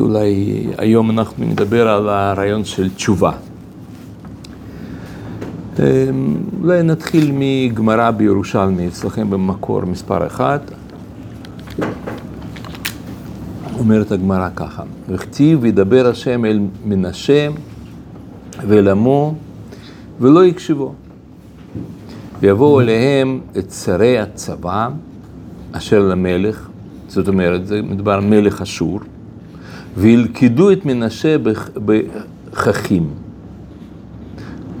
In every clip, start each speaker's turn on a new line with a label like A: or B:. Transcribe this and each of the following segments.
A: אולי היום אנחנו נדבר על הרעיון של תשובה. אולי נתחיל מגמרא בירושלמי, אצלכם במקור מספר אחד. אומרת הגמרא ככה, וכתיב וידבר השם אל מנשה ואל עמו ולא יקשיבו. ויבואו אליהם את שרי הצבא אשר למלך, זאת אומרת, זה מדבר מלך אשור, וילכדו את מנשה בככים.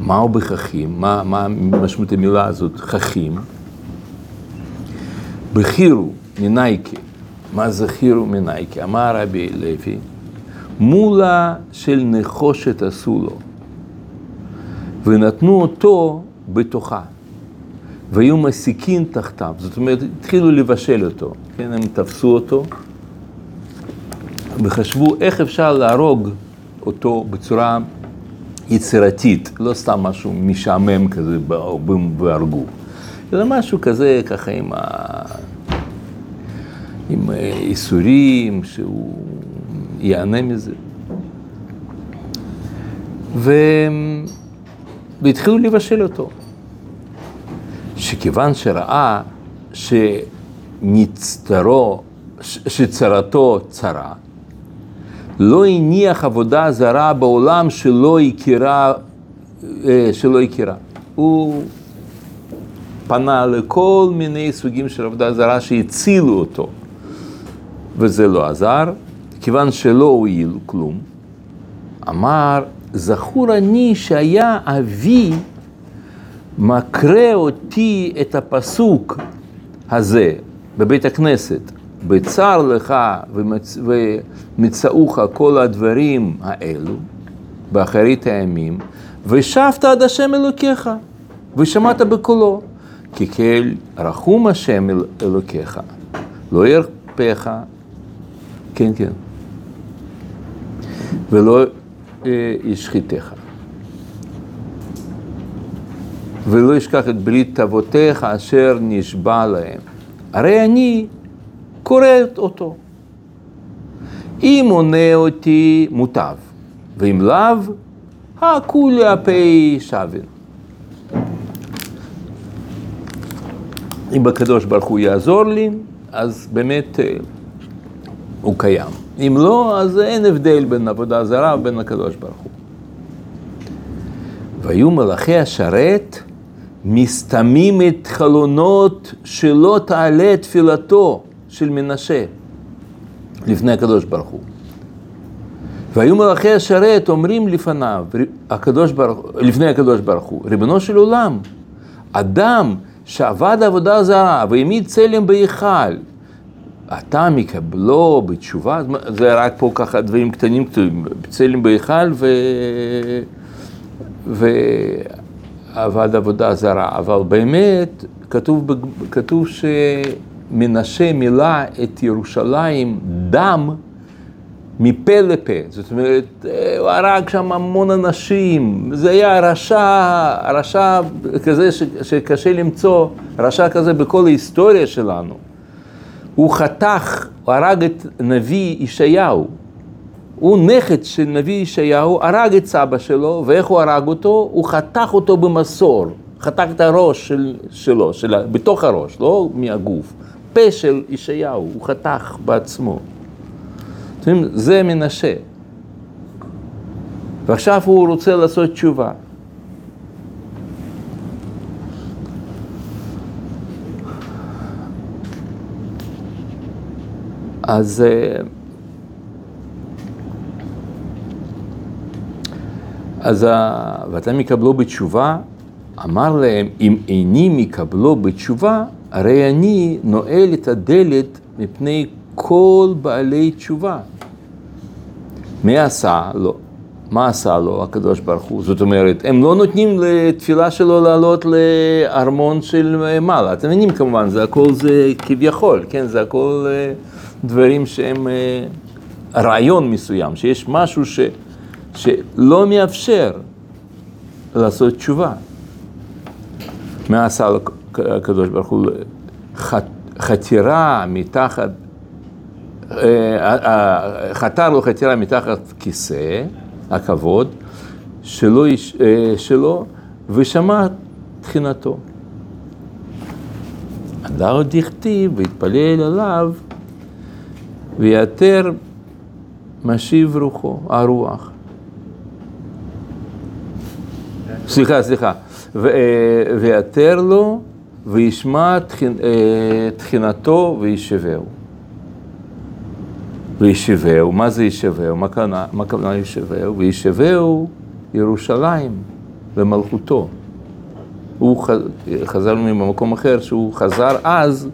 A: מהו בככים? מה, מה משמעות המילה הזאת, ככים? בחירו מנייקה. מה זה חירו מנייקה? אמר רבי לוי, מולה של נחושת עשו לו, ונתנו אותו בתוכה. והיו מסיקים תחתיו, זאת אומרת, התחילו לבשל אותו, כן, הם תפסו אותו וחשבו איך אפשר להרוג אותו בצורה יצירתית, לא סתם משהו משעמם כזה והרגו, אלא משהו כזה ככה עם, ה... עם איסורים, שהוא ייהנה מזה. ו... והתחילו לבשל אותו. שכיוון שראה שנצטרו, שצרתו צרה, לא הניח עבודה זרה בעולם שלא הכירה, שלא הכירה. הוא פנה לכל מיני סוגים של עבודה זרה שהצילו אותו, וזה לא עזר, כיוון שלא הועיל כלום. אמר, זכור אני שהיה אבי מקרה אותי את הפסוק הזה בבית הכנסת, בצר לך ומצ... ומצאוך כל הדברים האלו באחרית הימים, ושבת עד השם אלוקיך, ושמעת בקולו, כי כל רחום השם אל... אלוקיך, לא ירפאך, כן כן, ולא אה, ישחיתך. ולא ישכח את ברית אבותיך אשר נשבע להם. הרי אני קורא אותו. אם עונה אותי מוטב, ואם לאו, הכולי הפי שווין. אם הקדוש ברוך הוא יעזור לי, אז באמת הוא קיים. אם לא, אז אין הבדל בין עבודה זרה ובין הקדוש ברוך הוא. והיו מלאכי השרת מסתמים את חלונות שלא תעלה תפילתו של מנשה לפני הקדוש ברוך הוא. והיו מלאכי השרת אומרים לפניו, הקדוש ברוך, לפני הקדוש ברוך הוא, ריבונו של עולם, אדם שעבד עבודה זרה והעמיד צלם בהיכל, אתה מקבלו בתשובה, זה רק פה ככה דברים קטנים כתובים, צלם בהיכל ו... ו... עבד עבודה זרה, אבל באמת כתוב, כתוב שמנשה מילא את ירושלים דם מפה לפה, זאת אומרת, הוא הרג שם המון אנשים, זה היה רשע, רשע כזה ש, שקשה למצוא, רשע כזה בכל ההיסטוריה שלנו. הוא חתך, הוא הרג את נביא ישעיהו. הוא נכד של נביא ישעיהו, הרג את סבא שלו, ואיך הוא הרג אותו? הוא חתך אותו במסור, חתך את הראש של, שלו, של, בתוך הראש, לא מהגוף. פה של ישעיהו, הוא חתך בעצמו. זה מנשה. ועכשיו הוא רוצה לעשות תשובה. אז אז ואתם יקבלו בתשובה, אמר להם, אם איני מקבלו בתשובה, הרי אני נועל את הדלת מפני כל בעלי תשובה. מי עשה לו? מה עשה לו הקדוש ברוך הוא? זאת אומרת, הם לא נותנים לתפילה שלו לעלות לארמון של מעלה. אתם מבינים כמובן, זה הכל זה כביכול, כן? זה הכל דברים שהם רעיון מסוים, שיש משהו ש... שלא מאפשר לעשות תשובה. מה עשה הקדוש ברוך הוא? חתירה מתחת אה, חתר לו חתירה מתחת כיסא, הכבוד, שלו, אה, שלו ושמע תחינתו. הדר דכתיב והתפלל עליו ויתר משיב רוחו, הרוח. סליחה, סליחה. ויתר לו וישמע תחינתו וישבהו. וישבהו, מה זה ישבהו? מה הכוונה ישבהו? וישבהו ירושלים ומלכותו. הוא חזרנו ממקום אחר שהוא חזר אז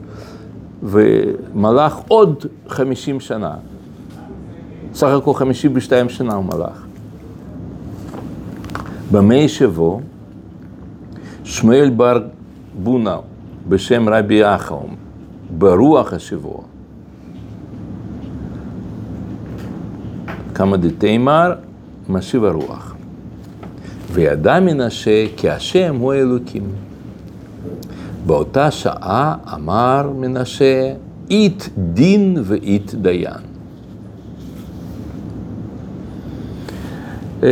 A: ומלך עוד חמישים שנה. סך הכל חמישים ושתיים שנה הוא מלך. במי שבו שמואל בר בונה בשם רבי אחאום, ברוח השבוע. כמה דתימר, משיב הרוח. וידע מנשה כי השם הוא אלוקים. באותה שעה אמר מנשה, אית דין ואית דיין. אמ,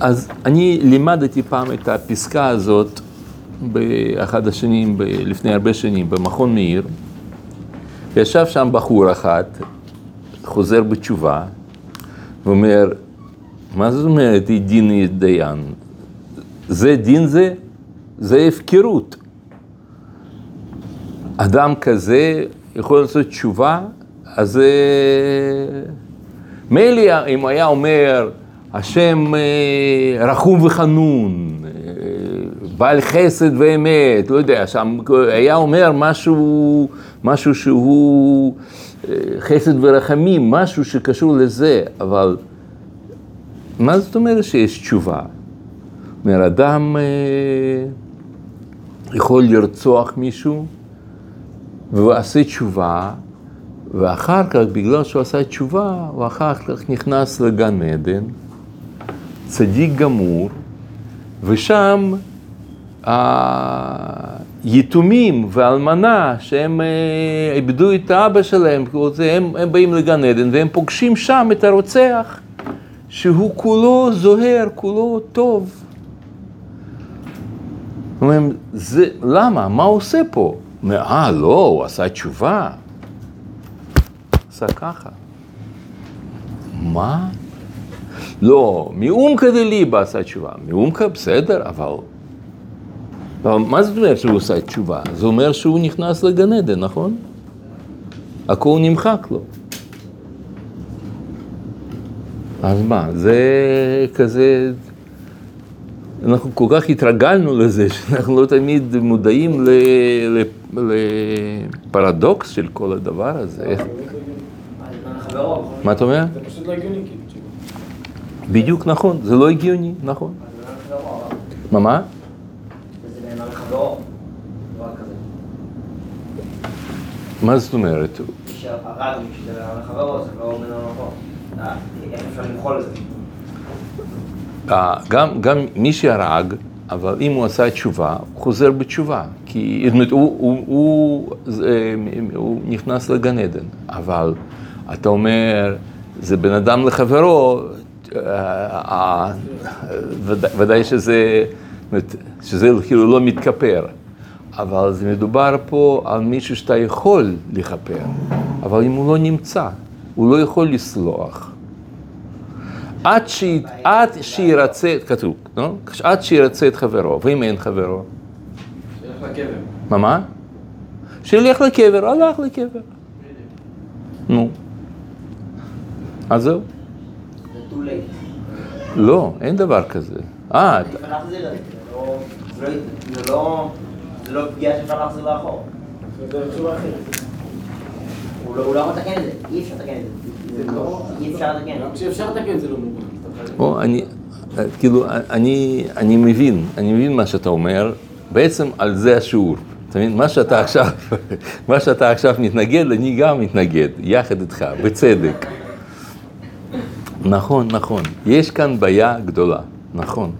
A: אז אני לימדתי פעם את הפסקה הזאת באחד השנים, לפני הרבה שנים, במכון מאיר. וישב שם בחור אחת, חוזר בתשובה, ואומר, מה זאת אומרת דין דיין? זה דין זה? זה הפקרות. אדם כזה יכול לעשות תשובה, אז מילא אם היה אומר, השם אה, רחום וחנון, אה, בעל חסד ואמת, לא יודע, שם היה אומר משהו, משהו שהוא אה, חסד ורחמים, משהו שקשור לזה, אבל מה זאת אומרת שיש תשובה? אומר, אדם יכול לרצוח מישהו והוא עושה תשובה, ואחר כך, בגלל שהוא עשה תשובה, הוא אחר כך נכנס לגן עדן. צדיק גמור, ושם היתומים ואלמנה שהם אה, איבדו את האבא שלהם, הם, הם באים לגן עדן והם פוגשים שם את הרוצח שהוא כולו זוהר, כולו טוב. אומרים, זה, למה? מה הוא עושה פה? אה, לא, הוא עשה תשובה. עשה ככה. מה? לא, מאומקא דליבה עשה תשובה. מאומקא בסדר, אבל... מה זאת אומרת שהוא עושה תשובה? זה אומר שהוא נכנס לגן עדן, נכון? הכל נמחק לו. אז מה, זה כזה... אנחנו כל כך התרגלנו לזה, שאנחנו לא תמיד מודעים לפרדוקס של כל הדבר הזה. מה אתה אומר?
B: זה פשוט לא הגיוני, כאילו.
A: בדיוק נכון, זה לא הגיוני, נכון. מה, מה? מה זאת אומרת? גם מי שהרג, אבל אם הוא עשה תשובה, הוא חוזר בתשובה. כי זאת הוא, הוא, הוא, הוא נכנס לגן עדן. אבל אתה אומר, זה בן אדם לחברו, ודאי שזה, שזה כאילו לא מתכפר, אבל זה מדובר פה על מישהו שאתה יכול לכפר, אבל אם הוא לא נמצא, הוא לא יכול לסלוח. עד, ש... עד שירצה, כתוב, לא? עד שירצה את חברו, ואם אין חברו?
B: שילך לקבר.
A: מה, מה? שילך לקבר, הלך לקבר. נו. אז זהו. לא, אין דבר כזה. אה,
C: זה לא פגיעה שאפשר להחזיר לאחור.
B: זה תשובה אחרת.
C: הוא לא יכול לתקן את זה, אי אפשר לתקן את זה. אי אפשר לתקן.
B: לתקן זה לא מובן.
A: או, אני, כאילו, אני, אני מבין, אני מבין מה שאתה אומר, בעצם על זה השיעור. אתה מבין? מה שאתה עכשיו, מה שאתה עכשיו מתנגד, אני גם מתנגד, יחד איתך, בצדק. נכון, נכון. יש כאן בעיה גדולה, נכון.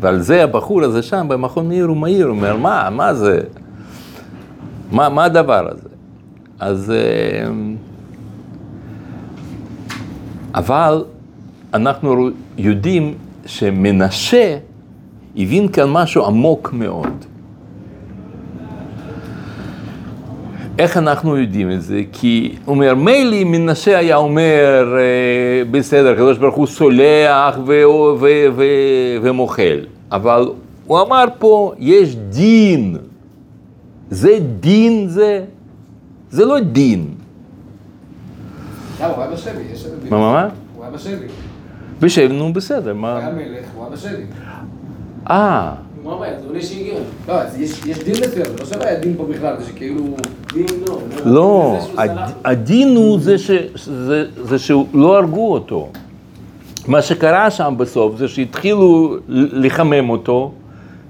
A: ועל זה הבחור הזה שם במכון מאיר הוא מהיר, אומר, מה, מה זה? מה, מה הדבר הזה? אז... אה, אבל אנחנו יודעים שמנשה הבין כאן משהו עמוק מאוד. איך אנחנו יודעים את זה? כי הוא אומר, מילא אם מנשה היה אומר, אה, בסדר, הקדוש ברוך הוא סולח ומוחל, אבל הוא אמר פה, יש דין. זה דין זה? זה לא דין.
D: הוא היה בשבי, יש שם דין.
A: מה, מה, מה?
D: הוא היה בשבי.
A: בשב, נו בסדר,
D: הוא
A: מה?
D: היה מלך, הוא היה בשבי.
A: אה,
B: מה הבעיה? זה עולה שהגיע.
D: לא, יש יש דין מסוים, זה לא שלא היה דין פה בכלל, זה שכאילו...
B: דין לא.
A: לא,
B: סלח.
A: הדין הוא זה, ש, זה, זה שלא הרגו אותו. מה שקרה שם בסוף זה שהתחילו לחמם אותו,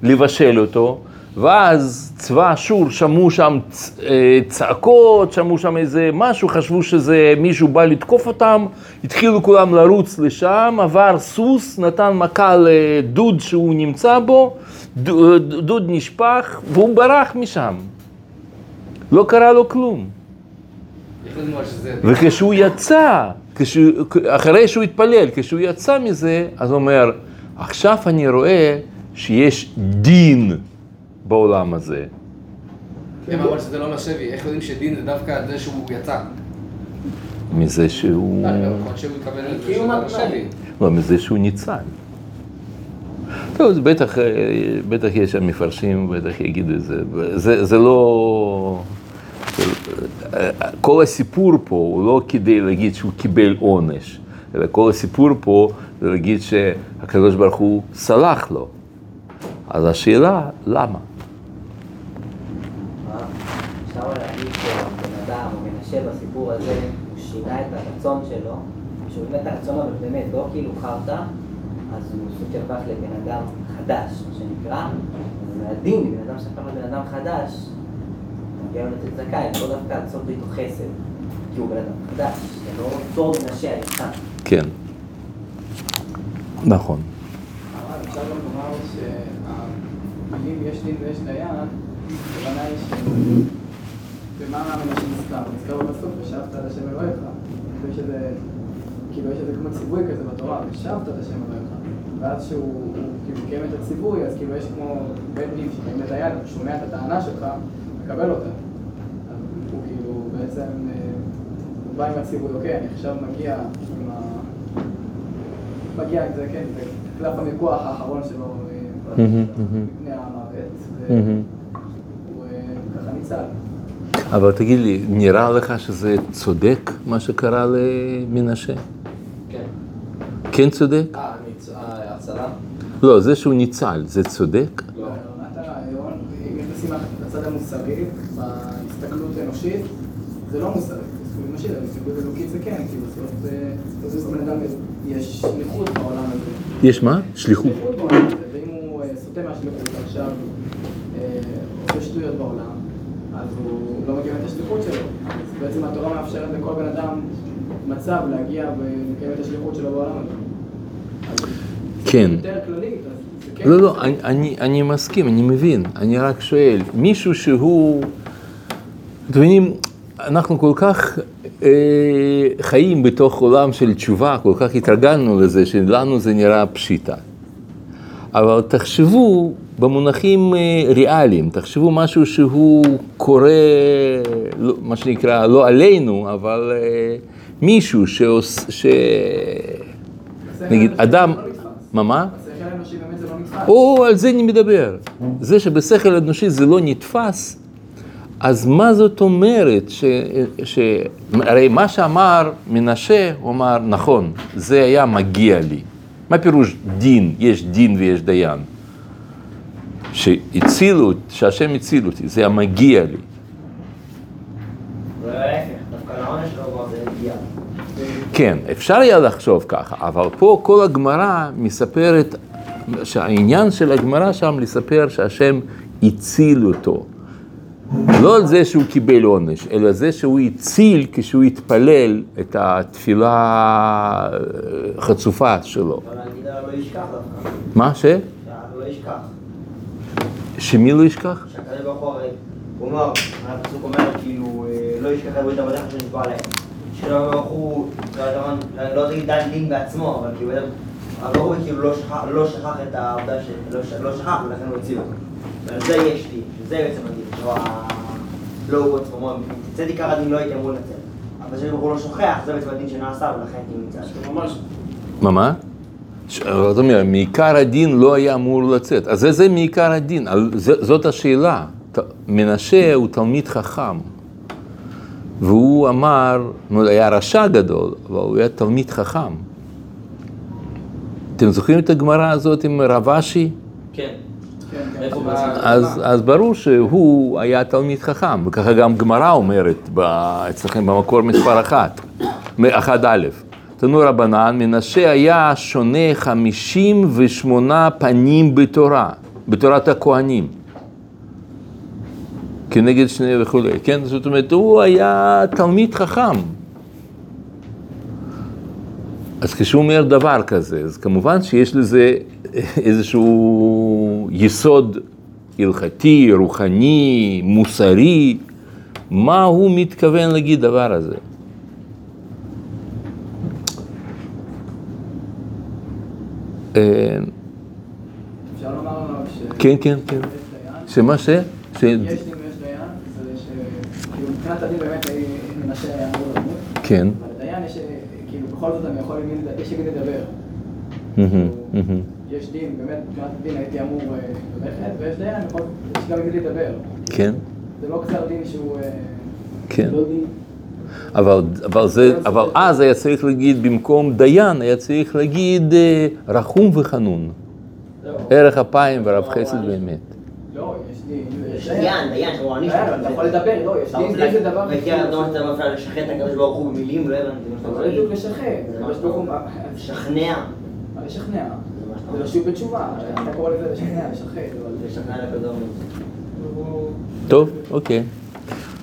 A: לבשל אותו, ואז צבא אשור שמעו שם אה, צעקות, שמעו שם איזה משהו, חשבו שזה מישהו בא לתקוף אותם, התחילו כולם לרוץ לשם, עבר סוס, נתן מכה לדוד שהוא נמצא בו, דוד נשפך והוא ברח משם. לא קרה לו כלום. וכשהוא יצא, כשהוא, אחרי שהוא התפלל, כשהוא יצא מזה, אז הוא אומר, עכשיו אני רואה שיש דין בעולם הזה.
D: הם אמרו שזה לא לשבי, איך יודעים שדין זה דווקא זה שהוא יצא?
A: מזה שהוא...
D: לא, אני לא יכול
A: טוב, זה בטח, אה, בטח יש שם מפרשים, בטח יגידו את זה. זה, זה לא... זה- כל הסיפור פה הוא לא כדי להגיד שהוא קיבל עונש, אלא כל הסיפור פה זה להגיד שהקדוש ברוך הוא סלח לו. אז השאלה, למה?
C: אפשר מנשה בסיפור הזה, הוא שינה את הרצון שלו, שהוא באמת הרצון אבל באמת, לא כאילו חרטא, אז הוא סוג של הפך לבן אדם חדש, מה שנקרא. אז מהדין, בן אדם שהפך לבן אדם חדש, מגיע לו לתת זכאי, לא דווקא לעשות איתו חסד, כי הוא בן אדם חדש, זה לא תור מנשה הישן.
A: כן. נכון.
E: אבל אפשר גם לומר שהמילים יש דין ויש דיין, הכוונה היא ש... במה מאמין השם נזכר? הוא נזכר בפסוק, ושבת את השם אלוהיך. אני חושב שזה, כאילו יש איזה כמו ציווי כזה בתורה, ושבת את השם אלוהיך. ואז שהוא הוא כאילו קיים את הציווי, אז כאילו יש כמו בית דין שבאים לדיין, הוא שומע את הטענה שלך, מקבל אותה. אז הוא כאילו בעצם, אה, הוא בא עם הציווי, אוקיי, אני עכשיו מגיע עם ה... מגיע עם זה, כן, זה קלף המיקוח האחרון שלו אה. לפני המוות,
A: מהמם.
E: והוא אה, ככה ניצל.
A: אבל תגיד לי, נראה לך שזה צודק מה שקרה למנשה?
B: כן.
A: כן צודק?
B: אה, אה, הצלה?
A: לא, זה שהוא ניצל, זה צודק?
B: לא.
E: הרעיון, אם נשים בצד המוסרי, בהסתכלות אנושית, זה לא מוסרי, יש שליחות בעולם הזה.
A: יש מה? שליחות.
E: שליחות בעולם הזה, ואם הוא אה, סוטה מהשליחות עכשיו, אה, עושה שטויות בעולם, אז הוא לא מקיים את השליחות שלו. אז בעצם התורה מאפשרת לכל בן אדם מצב להגיע ולקיים את השליחות שלו בעולם הזה.
A: כן.
E: כן.
A: לא, לא, אני, אני, מסכים, אני מבין, אני רק שואל, מישהו שהוא, אתם מבינים, אנחנו כל כך אה, חיים בתוך עולם של תשובה, כל כך התרגלנו לזה, שלנו זה נראה פשיטה. אבל תחשבו במונחים אה, ריאליים, תחשבו משהו שהוא קורה, לא, מה שנקרא, לא עלינו, אבל אה, מישהו שעוש... ש... נגיד, אדם,
E: לא.
A: מה מה?
E: השכל האנושי באמת זה לא נתפס.
A: או, על זה אני מדבר. זה שבשכל אנושי זה לא נתפס, אז מה זאת אומרת? ש... ש... הרי מה שאמר מנשה, הוא אמר, נכון, זה היה מגיע לי. מה פירוש דין? יש דין ויש דיין. שהצילו, שהשם הציל אותי, זה היה מגיע לי.
C: ולהפך, דווקא לעונש לא כבר זה הגיע.
A: כן, אפשר היה לחשוב ככה, אבל פה כל הגמרא מספרת, שהעניין של הגמרא שם לספר שהשם הציל אותו. לא על זה שהוא קיבל עונש, אלא זה שהוא הציל כשהוא התפלל את התפילה אה, החצופה שלו.
C: להגיד עליו לא ישכח דווקא.
A: מה ש?
C: לא ישכח.
A: שמי לא ישכח?
C: שהקדוש ברוך הוא הרי
F: הוא אמר, הפסוק אומר כאילו, אה, לא ישכח את ברית עבדיך שנשבע להם. שלא ברוך לא תגיד דן דין בעצמו, אבל כאילו, אבל ברוך הוא כאילו לא שכח- לא שכח את העובדה שלא ש- לא שכח, ולכן הוא הציל אותו. ועל זה יש דין, שזה בעצם הדין, לא ה- לא הוא עצמו, תצא עיקר הדין לא הייתי אמור לצאת. אבל שברוך הוא לא שוכח, זה בעצם הדין שנעשה, ולכן כאילו ניצל.
B: ממש.
A: מה, מה? זאת אומרת, מעיקר הדין לא היה אמור לצאת. אז זה, זה מעיקר הדין, זה- זאת השאלה. מנשה הוא תלמיד חכם, והוא אמר, הוא היה רשע גדול, אבל הוא היה תלמיד חכם. אתם זוכרים את הגמרא הזאת עם רב אשי?
B: כן.
E: כן, כן.
A: אז, אז ברור שהוא היה תלמיד חכם, וככה גם גמרא אומרת ב- אצלכם במקור מספר אחת, אחד א', תנו רבנן, מנשה היה שונה חמישים ושמונה פנים בתורה, בתורת הכהנים. כנגד שני וכולי, כן? זאת אומרת, הוא היה תלמיד חכם. אז כשהוא אומר דבר כזה, אז כמובן שיש לזה איזשהו יסוד הלכתי, רוחני, מוסרי, מה הוא מתכוון להגיד דבר הזה. אה,
E: אפשר לומר.
A: כן, כן, כן. שמה. ש...
E: יש דין ויש דיין, זה שכאילו מבחינת הדין באמת אה, מנשה היה אמור למות,
A: כן.
E: אבל לדיין יש, אה, כאילו בכל זאת אני יכול, לד- יש מי לדבר.
A: מהמם.
E: יש דין, באמת מבחינת הדין הייתי אמור אה, ללכת, ויש דיין, יש גם מי לדבר.
A: כן,
E: זה לא גזר דין שהוא...
A: כן.
E: לא.
A: אבל, אבל, זה, אבל אז היה צריך להגיד, במקום דיין, היה צריך להגיד רחום וחנון. ערך אפיים ורב חסד באמת.
E: לא, יש דין.
F: יש דיין, דיין, שהוא עניש.
E: דיין, אתה יכול לדבר, לא, יש דין, זה דבר...
F: אתה אומר שאתה מפריע לשחט את הקדוש ברוך הוא במילים, לא הבנתי מה שאתה אומר.
E: לא בדיוק לשחט.
F: לשכנע.
E: מה לשכנע? זה לשוב בתשובה, אתה קורא לזה לשכנע, לשחט.
F: לשכנע לקדוש.
A: טוב, אוקיי.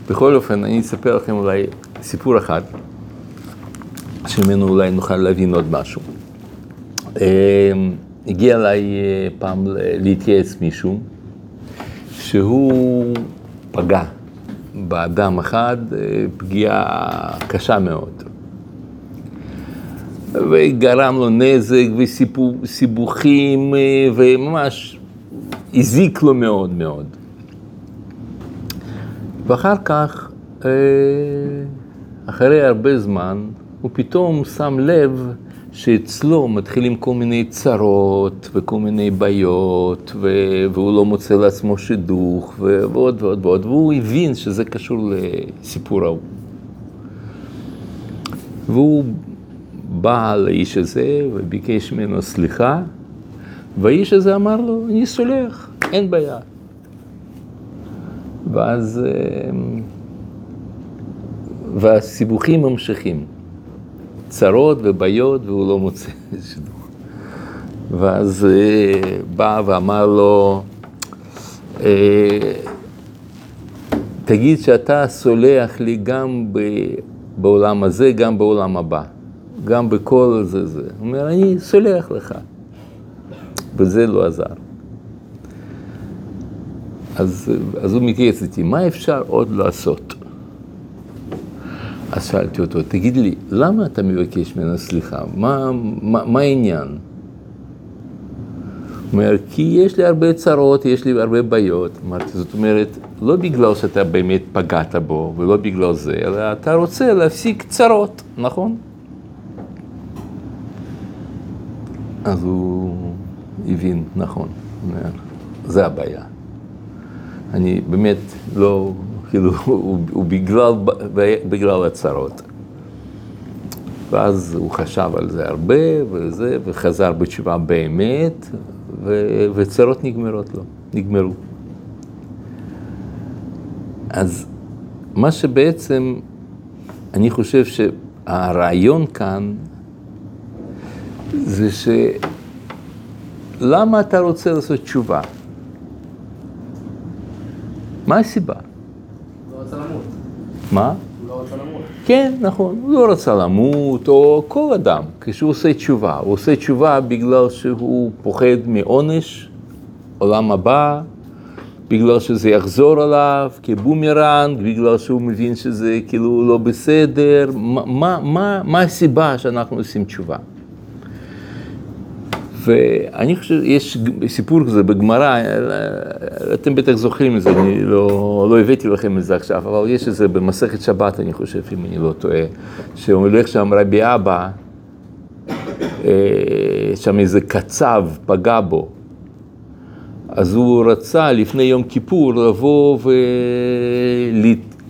A: בכל אופן, אני אספר לכם אולי סיפור אחד, שממנו אולי נוכל להבין עוד משהו. אה, הגיע אליי אה, פעם להתייעץ מישהו, שהוא פגע באדם אחד אה, פגיעה קשה מאוד. וגרם לו נזק וסיבוכים, אה, וממש הזיק לו מאוד מאוד. ואחר כך, אה, אחרי הרבה זמן, הוא פתאום שם לב שאצלו מתחילים כל מיני צרות וכל מיני בעיות, ו- והוא לא מוצא לעצמו שידוך, ו- ועוד ועוד ועוד, והוא הבין שזה קשור לסיפור ההוא. והוא בא לאיש הזה וביקש ממנו סליחה, והאיש הזה אמר לו, אני סולח, אין בעיה. ואז, אה, והסיבוכים ממשיכים. צרות ובעיות והוא לא מוצא שידוך. ואז אה, בא ואמר לו, אה, תגיד שאתה סולח לי גם בעולם הזה, גם בעולם הבא. גם בכל זה זה. הוא אומר, אני סולח לך. וזה לא עזר. אז, אז הוא מתייעץ איתי, מה אפשר עוד לעשות? אז שאלתי אותו, תגיד לי, למה אתה מבקש ממנו סליחה? מה, העניין? הוא אומר, כי יש לי הרבה צרות, יש לי הרבה בעיות. אמרתי, זאת אומרת, לא בגלל שאתה באמת פגעת בו, ולא בגלל זה, אלא אתה רוצה להפסיק צרות, נכון? אז הוא הבין, נכון, זה הבעיה. אני באמת לא, כאילו, הוא, הוא בגלל, בגלל הצרות. ואז הוא חשב על זה הרבה, וזה, וחזר בתשובה באמת, ו, וצרות נגמרות לו, נגמרו. אז מה שבעצם, אני חושב שהרעיון כאן, זה ש... למה אתה רוצה לעשות תשובה? מה הסיבה? מה?
D: הוא לא רצה למות.
A: כן, נכון, הוא לא רצה למות, או כל אדם, כשהוא עושה תשובה. הוא עושה תשובה בגלל שהוא פוחד מעונש, עולם הבא, בגלל שזה יחזור עליו כבומרנג, בגלל שהוא מבין שזה כאילו לא בסדר, מה, מה, מה, מה הסיבה שאנחנו עושים תשובה? ואני חושב, יש סיפור כזה בגמרא, אתם בטח זוכרים את זה, אני לא, לא הבאתי לכם את זה עכשיו, אבל יש את זה במסכת שבת, אני חושב, אם אני לא טועה, שהולך שם רבי אבא, אה, שם איזה קצב פגע בו, אז הוא רצה לפני יום כיפור לבוא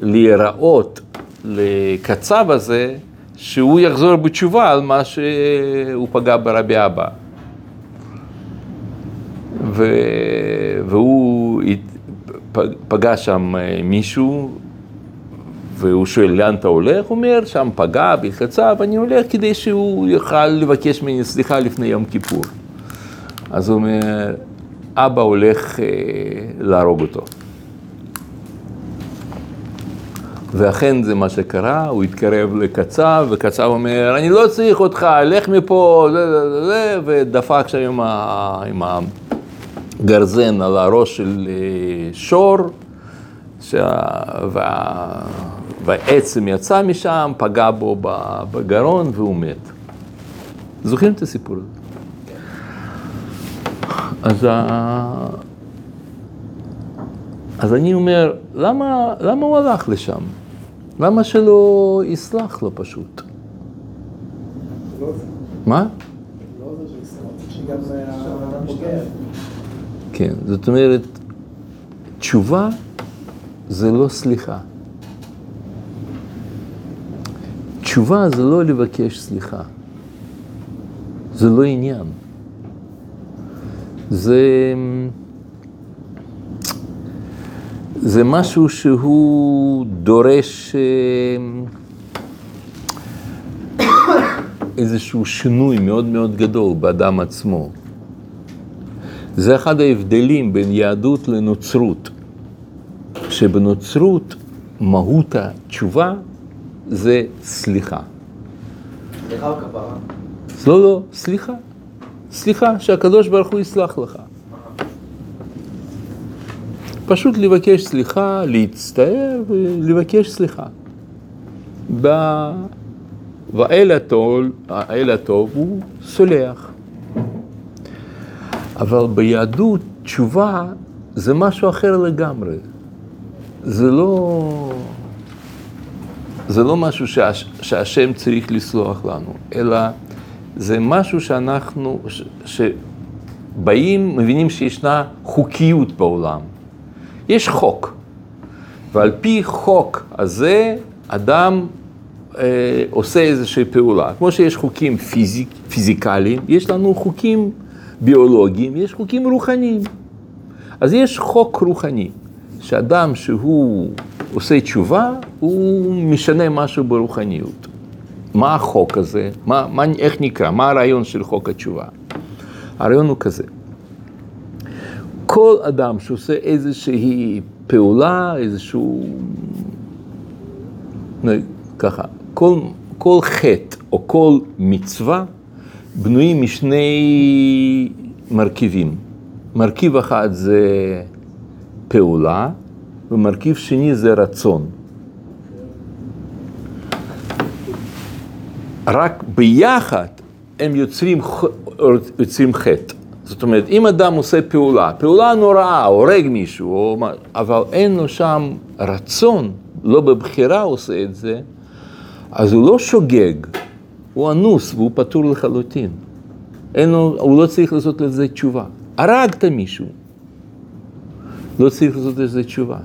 A: ולהיראות לקצב הזה, שהוא יחזור בתשובה על מה שהוא פגע ברבי אבא. ו... והוא פגש שם אה, מישהו, והוא שואל לאן אתה הולך? הוא אומר, שם פגע בי חצב, אני הולך כדי שהוא יוכל לבקש ממני סליחה לפני יום כיפור. אז הוא אומר, אבא הולך אה, להרוג אותו. ואכן זה מה שקרה, הוא התקרב לקצב, וקצב אומר, אני לא צריך אותך, לך מפה, ודפק שם עם, ה, עם הגרזן על הראש של אה, שור, שה, וה, והעצם יצא משם, פגע בו בגרון והוא מת. זוכרים את הסיפור הזה? אז, ה... אז אני אומר, למה, למה הוא הלך לשם? למה שלא יסלח לו פשוט?
E: לא זה,
A: מה?
E: לא זה שישראל, שגם הבוגר.
A: כן, זאת אומרת, תשובה זה לא סליחה. תשובה זה לא לבקש סליחה. זה לא עניין. זה, זה משהו שהוא דורש אה, איזשהו שינוי מאוד מאוד גדול באדם עצמו. זה אחד ההבדלים בין יהדות לנוצרות, שבנוצרות מהות התשובה זה סליחה.
F: סליחה או כפרה?
A: לא, לא, סליחה. סליחה, שהקדוש ברוך הוא יסלח לך. פשוט לבקש סליחה, להצטער ולבקש סליחה. ב- והאל הטוב, האל הטוב הוא סולח. אבל ביהדות תשובה זה משהו אחר לגמרי. זה לא, זה לא משהו שהש, שהשם צריך לסלוח לנו, אלא זה משהו שאנחנו, ש, שבאים, מבינים שישנה חוקיות בעולם. יש חוק, ועל פי חוק הזה אדם אה, עושה איזושהי פעולה. כמו שיש חוקים פיזיק, פיזיקליים, יש לנו חוקים ביולוגיים, יש חוקים רוחניים. אז יש חוק רוחני, שאדם שהוא עושה תשובה, הוא משנה משהו ברוחניות. מה החוק הזה? מה, מה, איך נקרא? מה הרעיון של חוק התשובה? הרעיון הוא כזה. כל אדם שעושה איזושהי פעולה, איזשהו... ככה, כל, כל חטא או כל מצווה בנויים משני מרכיבים. מרכיב אחד זה פעולה, ומרכיב שני זה רצון. רק ביחד הם יוצרים, יוצרים חטא. זאת אומרת, אם אדם עושה פעולה, פעולה נוראה, הורג מישהו, או אבל אין לו שם רצון, לא בבחירה עושה את זה, אז הוא לא שוגג, הוא אנוס והוא פטור לחלוטין. אין לו, הוא לא צריך לעשות לזה תשובה. הרגת מישהו, לא צריך לעשות לזה תשובה.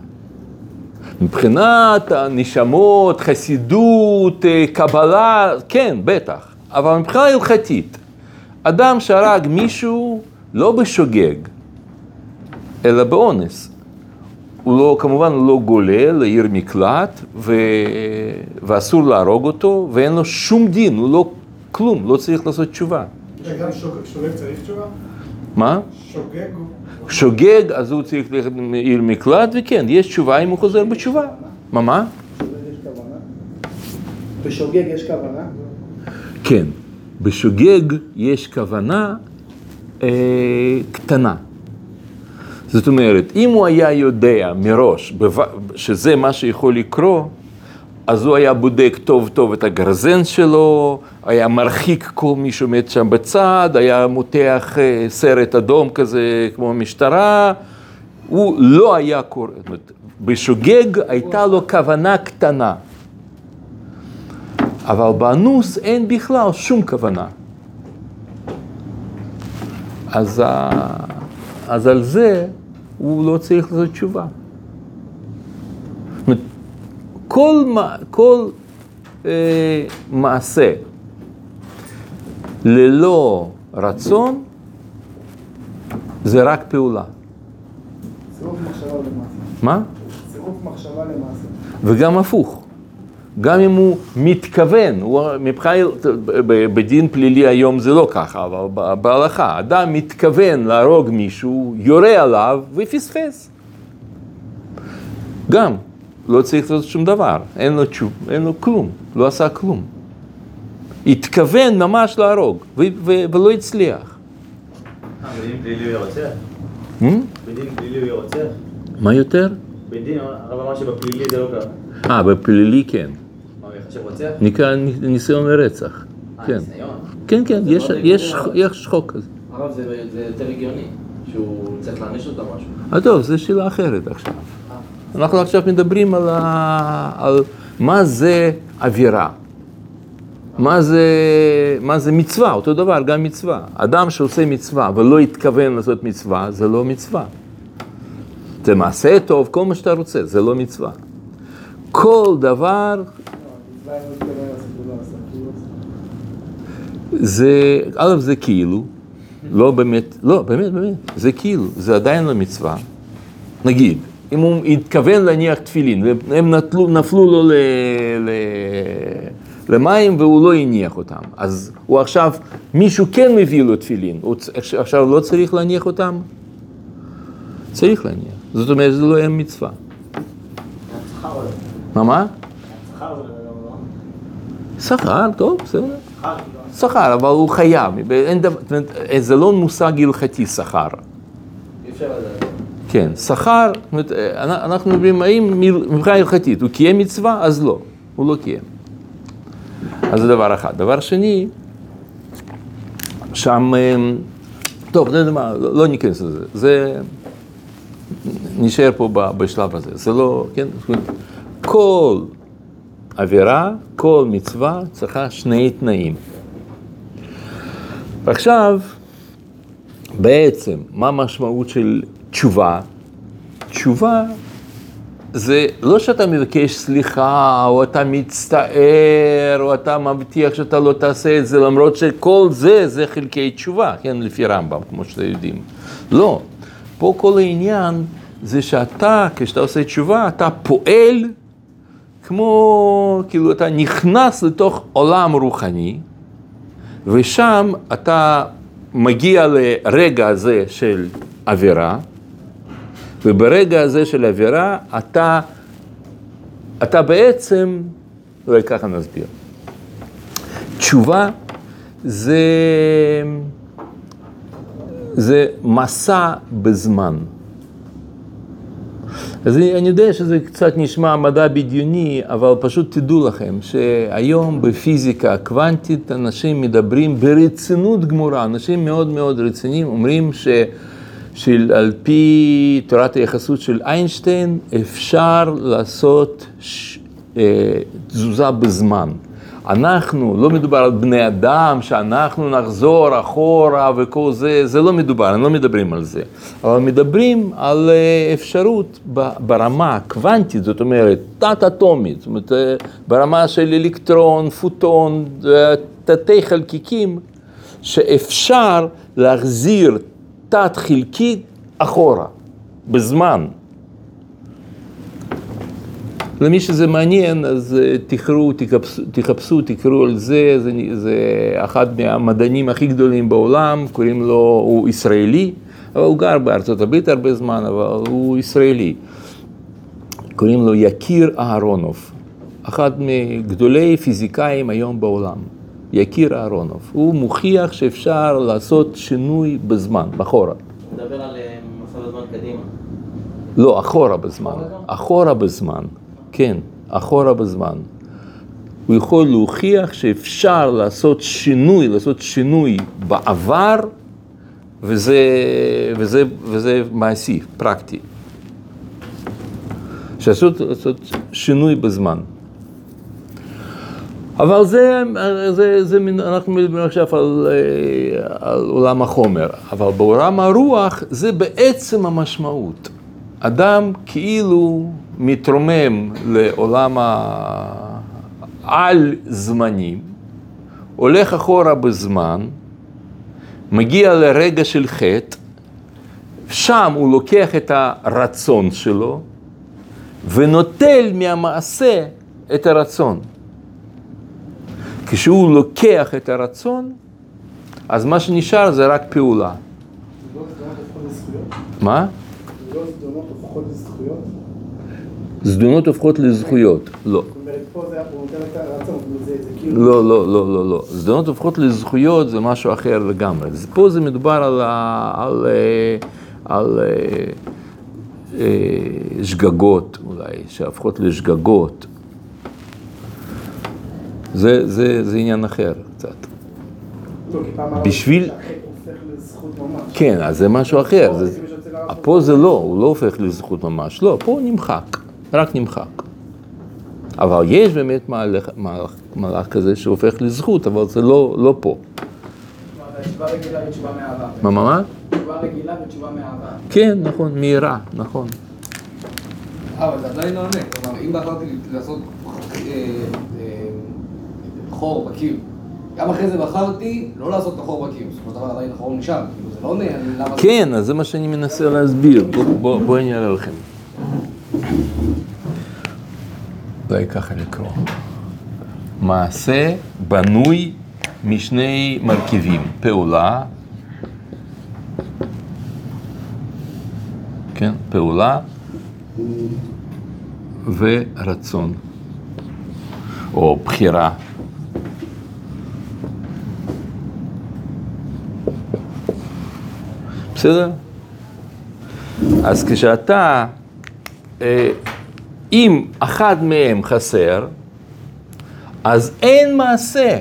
A: מבחינת הנשמות, חסידות, קבלה, כן, בטח. אבל מבחינה הלכתית, אדם שהרג מישהו לא בשוגג, אלא באונס. הוא לא, כמובן לא גולה לעיר מקלט, ו... ואסור להרוג אותו, ואין לו שום דין, הוא לא כלום, לא צריך לעשות תשובה.
G: גם שוגג צריך תשובה?
A: מה?
G: שוגג הוא...
A: שוגג, אז הוא צריך ללכת לעיר מקלט, וכן, יש תשובה אם הוא חוזר בתשובה. מה, מה?
E: בשוגג יש כוונה?
A: כן, בשוגג יש כוונה אה, קטנה. זאת אומרת, אם הוא היה יודע מראש שזה מה שיכול לקרות, אז הוא היה בודק טוב טוב את הגרזן שלו, היה מרחיק כל מי שעומד שם בצד, היה מותח אה, סרט אדום כזה כמו משטרה, הוא לא היה קורא, זאת אומרת, בשוגג הייתה לו כוונה קטנה, אבל באנוס אין בכלל שום כוונה. אז, ה... אז על זה הוא לא צריך לעשות תשובה. כל, כל אה, מעשה ללא רצון זה רק פעולה.
G: צירוף מחשבה למעשה.
A: מה?
G: צירוף מחשבה למעשה.
A: וגם הפוך. גם אם הוא מתכוון, הוא מבחינת, בדין פלילי היום זה לא ככה, אבל בהלכה, אדם מתכוון להרוג מישהו, יורה עליו ופספס. גם, לא צריך לעשות שום דבר, אין לו תשוב, אין לו כלום, לא עשה כלום. התכוון ממש להרוג, ו- ו- ולא הצליח.
F: אה, בדין פלילי הוא רוצח?
A: Hmm?
F: בדין פלילי הוא רוצח?
A: מה יותר?
F: בדין, הרב אמר שבפלילי זה לא קרה.
A: אה, בפלילי כן. נקרא ניסיון לרצח.
D: אה,
A: כן.
D: ניסיון.
A: כן, כן,
B: זה
A: יש, חוק כזה.
B: הרב, זה יותר הגיוני, שהוא צריך להעניש אותם משהו.
A: אה, טוב, זו שאלה אחרת עכשיו. אנחנו עכשיו מדברים על, ה... על מה זה אווירה. מה זה, מה זה מצווה, אותו דבר, גם מצווה. אדם שעושה מצווה ולא התכוון לעשות מצווה, זה לא מצווה. זה מעשה טוב, כל מה שאתה רוצה, זה לא מצווה. כל דבר. זה, א', זה כאילו, לא באמת, לא, באמת, באמת, זה כאילו, זה עדיין לא מצווה. נגיד, אם הוא התכוון להניח תפילין, והם נטלו, נפלו לו ל, ל, למים והוא לא הניח אותם, אז הוא עכשיו, מישהו כן מביא לו תפילין, הוא עכשיו לא צריך להניח אותם? צריך להניח. זאת אומרת, זה לא אין מצווה.
C: לא?
A: מה, מה?
C: שכר זה לא...
A: שכר, טוב, בסדר.
C: שכר כאילו.
A: אבל הוא חייב, אומרת, זה לא מושג הלכתי שכר. כן, שכר, אה, אנחנו מדברים האם מבחינה הלכתית הוא קיים מצווה, אז לא, הוא לא קיים. אז זה דבר אחד. דבר שני, שם, אה, טוב, אתה יודע מה, לא לא ניכנס לזה, זה, נשאר פה בשלב הזה, זה לא, כן, כל עבירה, כל מצווה צריכה שני תנאים. ועכשיו, בעצם, מה המשמעות של תשובה? תשובה זה לא שאתה מבקש סליחה, או אתה מצטער, או אתה מבטיח שאתה לא תעשה את זה, למרות שכל זה, זה חלקי תשובה, כן, לפי רמב"ם, כמו שאתם יודעים. לא, פה כל העניין זה שאתה, כשאתה עושה תשובה, אתה פועל כמו, כאילו, אתה נכנס לתוך עולם רוחני, ושם אתה מגיע לרגע הזה של עבירה, וברגע הזה של עבירה אתה, אתה בעצם, אולי ככה נסביר. תשובה זה, זה מסע בזמן. אז אני, אני יודע שזה קצת נשמע מדע בדיוני, אבל פשוט תדעו לכם שהיום בפיזיקה קוונטית אנשים מדברים ברצינות גמורה, אנשים מאוד מאוד רציניים אומרים ש, שעל פי תורת היחסות של איינשטיין אפשר לעשות ש, אה, תזוזה בזמן. אנחנו, לא מדובר על בני אדם, שאנחנו נחזור אחורה וכל זה, זה לא מדובר, לא מדברים על זה. אבל מדברים על אה, אפשרות ברמה הקוונטית, זאת אומרת, תת-אטומית, זאת אומרת, אה, ברמה של אלקטרון, פוטון, אה, תתי חלקיקים, שאפשר להחזיר תת-חלקית אחורה, בזמן. למי שזה מעניין, אז תקראו, תחפשו, תחפשו, תקראו על זה, זה, זה אחד מהמדענים הכי גדולים בעולם, קוראים לו, הוא ישראלי, אבל הוא גר בארצות הברית הרבה זמן, אבל הוא ישראלי. קוראים לו יקיר אהרונוב, אחד מגדולי פיזיקאים היום בעולם, יקיר אהרונוב. הוא מוכיח שאפשר לעשות שינוי בזמן, אחורה.
C: מדבר על אה, מסע בזמן קדימה.
A: לא, אחורה בזמן. אחורה בזמן, כן, אחורה בזמן. הוא יכול להוכיח שאפשר לעשות שינוי, לעשות שינוי בעבר, וזה, וזה, וזה מעשי, פרקטי. שעשות לעשות שינוי בזמן. אבל זה, זה, זה, מין- אנחנו מדברים עכשיו על, על עולם החומר, אבל בעולם הרוח זה בעצם המשמעות. אדם כאילו מתרומם לעולם העל-זמנים, הולך אחורה בזמן, מגיע לרגע של חטא, שם הוא לוקח את הרצון שלו ונוטל מהמעשה את הרצון. כשהוא לוקח את הרצון, אז מה שנשאר זה רק פעולה.
G: לא?
A: מה?
G: לא זדונות הופכות לזכויות?
A: זדונות הופכות לזכויות. לא.
G: כאילו...
A: לא, לא, לא, לא, לא. זדונות הופכות לזכויות זה משהו אחר לגמרי. פה זה מדובר על, על, אה, על אה, אה, שגגות אולי, שהופכות לשגגות. זה, זה, זה עניין אחר קצת.
G: לא,
A: בשביל-. כן, אז זה משהו אחר.
G: פה
A: זה לא, הוא לא הופך לזכות ממש. לא, פה הוא נמחק, רק נמחק. אבל יש באמת מהלך, מהלך, מהלך כזה שהופך לזכות, אבל זה לא, לא פה.
E: תשובה רגילה ותשובה מאהבה.
A: מה, מה, מה?
E: תשובה רגילה ותשובה מאהבה.
A: כן, נכון, מהירה, נכון.
D: אה, אבל זה עדיין לא עונה. כלומר, אם בחרתי לעשות אה, אה, חור בקיר, גם אחרי זה בחרתי לא לעשות את החור בקיר. בסופו של דבר עדיין החור נשאר. כאילו, זה לא עונה, למה...
A: כן, אז זה מה שאני מנסה להסביר. בואו בוא, בוא אני אראה לכם. אולי ככה לקרוא. מעשה בנוי משני מרכיבים, פעולה, כן, פעולה ורצון, או בחירה. בסדר? אז כשאתה, אה, אם אחד מהם חסר, אז אין מעשה,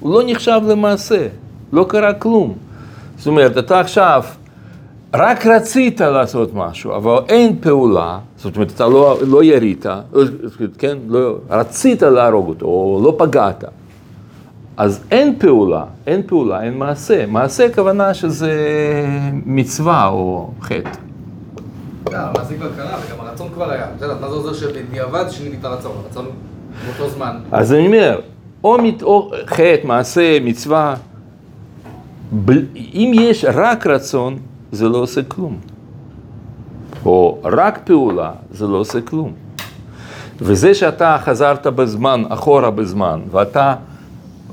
A: הוא לא נחשב למעשה, לא קרה כלום. זאת אומרת, אתה עכשיו רק רצית לעשות משהו, אבל אין פעולה, זאת אומרת, אתה לא, לא ירית, כן, לא, רצית להרוג אותו, או לא פגעת. אז אין פעולה, אין פעולה, אין מעשה. מעשה כוונה שזה מצווה או חטא.
D: לא, המעשה כבר קרה, וגם הרצון כבר היה. בסדר, מה זה עוזר שבדיעבד שיניתי את הרצון? הרצון באותו זמן.
A: אז אני אומר, או, מת, חטא, מעשה, מצווה, ב, אם יש רק רצון, זה לא עושה כלום. או רק פעולה, זה לא עושה כלום. וזה שאתה חזרת בזמן, אחורה בזמן, ואתה,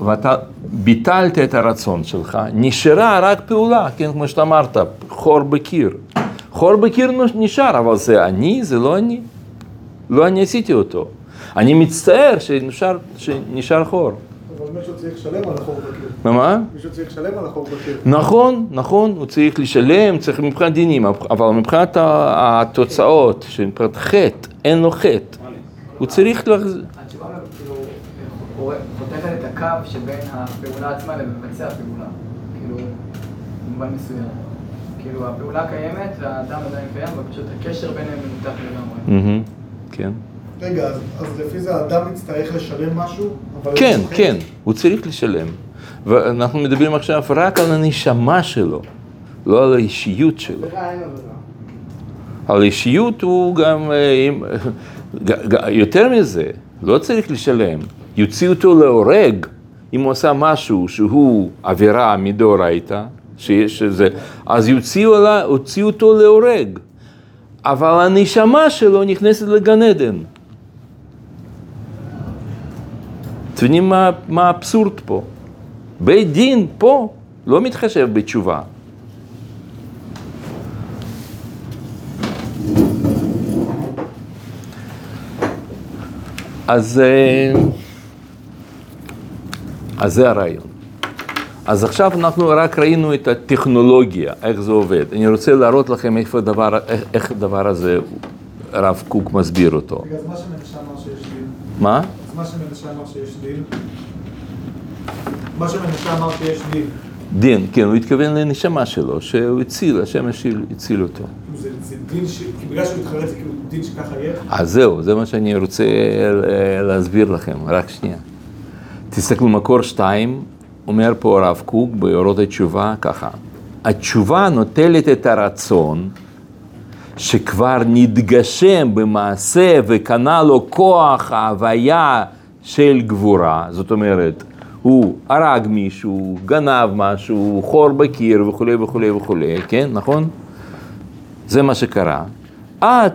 A: ואתה ביטלת את הרצון שלך, נשארה רק פעולה, כן, כמו שאתה אמרת, חור בקיר. חור בקיר נשאר, אבל זה אני, זה לא אני. לא אני עשיתי אותו. אני מצטער שנשאר, שנשאר חור.
G: אבל מישהו צריך לשלם על החור בקיר.
A: מה?
G: מישהו צריך לשלם על החור בקיר.
A: נכון, נכון, הוא צריך לשלם, צריך מבחינת דינים, אבל מבחינת התוצאות, מבחינת חטא, אין לו חטא. הוא צריך להחזיר.
E: התשובה כאילו הוא חותכת את הקו שבין הפעולה עצמה למבצע הפעולה. כאילו, במובן מסוים. כאילו, הפעולה קיימת והאדם עדיין קיים, ופשוט הקשר ביניהם מנותק לגמרי.
A: כן.
G: רגע, אז, אז לפי זה האדם יצטרך לשלם משהו?
A: כן? כן, הוא צריך לשלם. ואנחנו מדברים עכשיו רק על הנשמה שלו, לא על האישיות שלו. על אישיות הוא גם, אה, יותר מזה, לא צריך לשלם. יוציאו אותו להורג אם הוא עשה משהו שהוא עבירה מדאורייתא, שיש איזה, אז יוציאו, עלה- יוציאו אותו להורג. אבל הנשמה שלו נכנסת לגן עדן. אתם יודעים מה, מה האבסורד פה? בית דין פה לא מתחשב בתשובה. אז, אה, אז זה הרעיון. אז עכשיו אנחנו רק ראינו את הטכנולוגיה, איך זה עובד. אני רוצה להראות לכם איפה הדבר, איך, איך הדבר הזה, הרב קוק מסביר אותו.
G: רגע, אז מה שמנשה אמר שיש דין?
A: מה?
G: אז מה שמנשה אמר שיש דין? מה שמנשה אמר שיש דין,
A: דין, כן, הוא התכוון לנשמה שלו, שהוא הציל, השם הציל, הציל אותו.
G: זה, זה דין ש... בגלל שהוא התחרט זה כאילו דין שככה יהיה?
A: אז זהו, זה מה שאני רוצה להסביר לכם, רק שנייה. תסתכלו, מקור שתיים, אומר פה הרב קוק באורות התשובה ככה, התשובה נוטלת את הרצון שכבר נתגשם במעשה וקנה לו כוח ההוויה של גבורה, זאת אומרת, הוא הרג מישהו, גנב משהו, חור בקיר וכולי וכולי וכולי, כן, נכון? זה מה שקרה. עד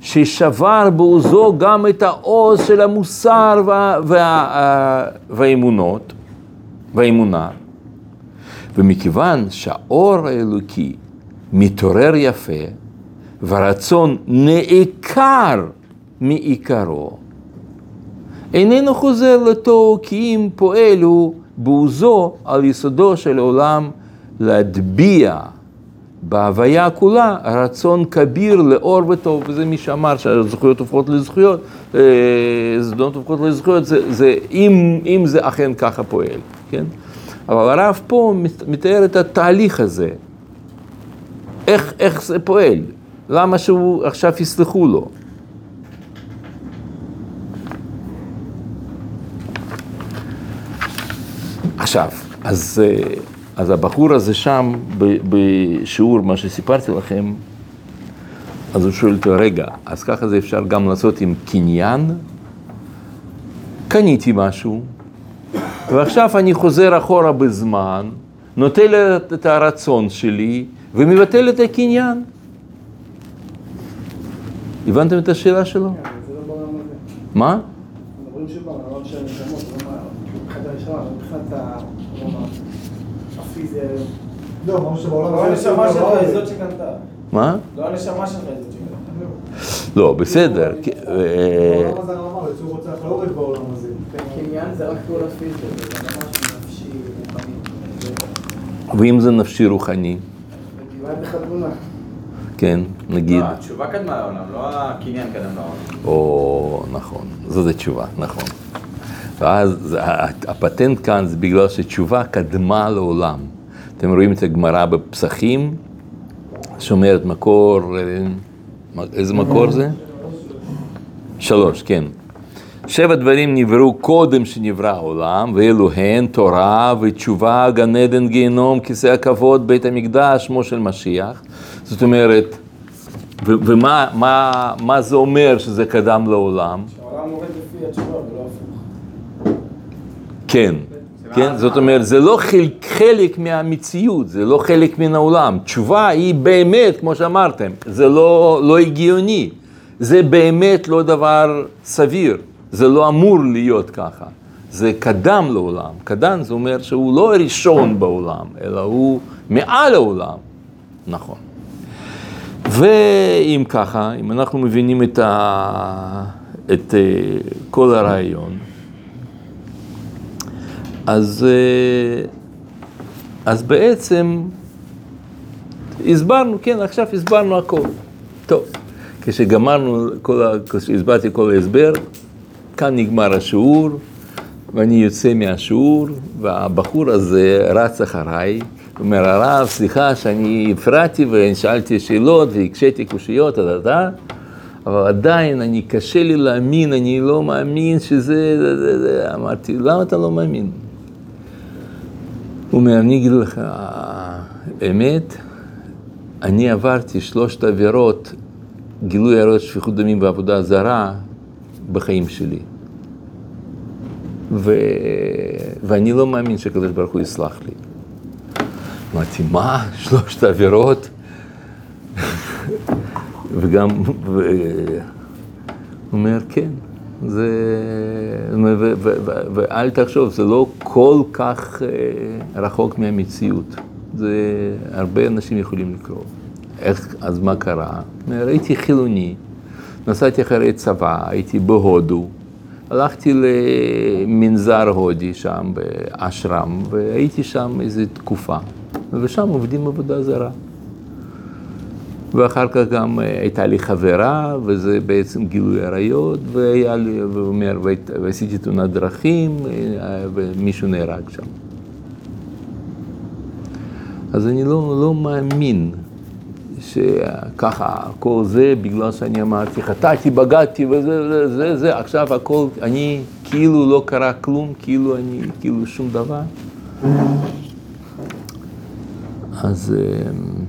A: ששבר בעוזו גם את העוז של המוסר וה, וה, והאמונות, והאמונה. ומכיוון שהאור האלוקי מתעורר יפה, והרצון נעקר מעיקרו, איננו חוזר לתוהו כי אם פועל הוא בעוזו על יסודו של העולם להטביע בהוויה כולה רצון כביר לאור וטוב, וזה מי שאמר שהזכויות הופכות לזכויות, אה, זדונות הופכות לזכויות, זה, זה אם, אם זה אכן ככה פועל, כן? אבל הרב פה מתאר את התהליך הזה, איך, איך זה פועל, למה שהוא עכשיו יסלחו לו. עכשיו, אז, אה, אז הבחור הזה שם, בשיעור, מה שסיפרתי לכם, אז הוא שואל אותו, רגע, אז ככה זה אפשר גם לעשות עם קניין? קניתי משהו, ועכשיו אני חוזר אחורה בזמן, נוטל את הרצון שלי ומבטל את הקניין. הבנתם את השאלה שלו?
G: כן, לא.
A: מה?
G: מדברים שוב פעם
A: ואם זה נפשי רוחני. כן, נגיד,
B: לא, התשובה קדמה לעולם, לא הקניין קדם לעולם.
A: או נכון, זאת התשובה, נכון. ואז הפטנט כאן זה בגלל שתשובה קדמה לעולם. אתם רואים את הגמרא בפסחים, שאומרת מקור, אה, איזה מקור זה? שלוש, כן. שבע דברים נבראו קודם שנברא העולם, ואלו הן תורה ותשובה, גן עדן, גיהנום, כיסא הכבוד, בית המקדש, שמו של משיח. זאת אומרת, ו- ומה מה, מה זה אומר שזה קדם לעולם?
H: שהעולם עובד לפי התשובה ולא הפוך.
A: כן, כן, זאת אומרת, זה לא חלק, מהמציאות, זה לא חלק מן העולם. תשובה היא באמת, כמו שאמרתם, זה לא, לא הגיוני, זה באמת לא דבר סביר, זה לא אמור להיות ככה. זה קדם לעולם. קדם זה אומר שהוא לא ראשון בעולם, אלא הוא מעל העולם. נכון. ואם ככה, אם אנחנו מבינים את, ה... את אה, כל הרעיון, אז, אה, אז בעצם הסברנו, כן, עכשיו הסברנו הכל. טוב, כשגמרנו, כל ה... כשהסברתי כל ההסבר, כאן נגמר השיעור, ואני יוצא מהשיעור, והבחור הזה רץ אחריי, אומר, הרב, סליחה שאני הפרעתי ושאלתי שאלות והקשיתי קושיות, דה, דה, אבל עדיין, אני, קשה לי להאמין, אני לא מאמין שזה... זה, זה, זה. אמרתי, למה אתה לא מאמין? הוא אומר, אני אגיד לך, האמת, אני עברתי שלושת עבירות, גילוי עריות שפיכות דמים ועבודה זרה, בחיים שלי. ו... ואני לא מאמין שהקדוש ברוך הוא יסלח לי. אמרתי, מה? שלושת עבירות? וגם, ו... הוא אומר, כן, זה, ו- ו- ו- ואל תחשוב, זה לא כל כך אה, רחוק מהמציאות. זה, הרבה אנשים יכולים לקרוא. איך, אז מה קרה? הייתי חילוני, נסעתי אחרי צבא, הייתי בהודו, הלכתי למנזר הודי שם באשרם, והייתי שם איזו תקופה, ושם עובדים עבודה זרה. ואחר כך גם הייתה לי חברה, וזה בעצם גילוי עריות, והיה לי, ואומר, ועשיתי תאונת דרכים, ומישהו נהרג שם. אז אני לא, לא מאמין שככה, כל זה בגלל שאני אמרתי, חטאתי, בגדתי וזה, זה, זה, זה, עכשיו הכל, אני כאילו לא קרה כלום, כאילו אני, כאילו שום דבר. אז... אמ,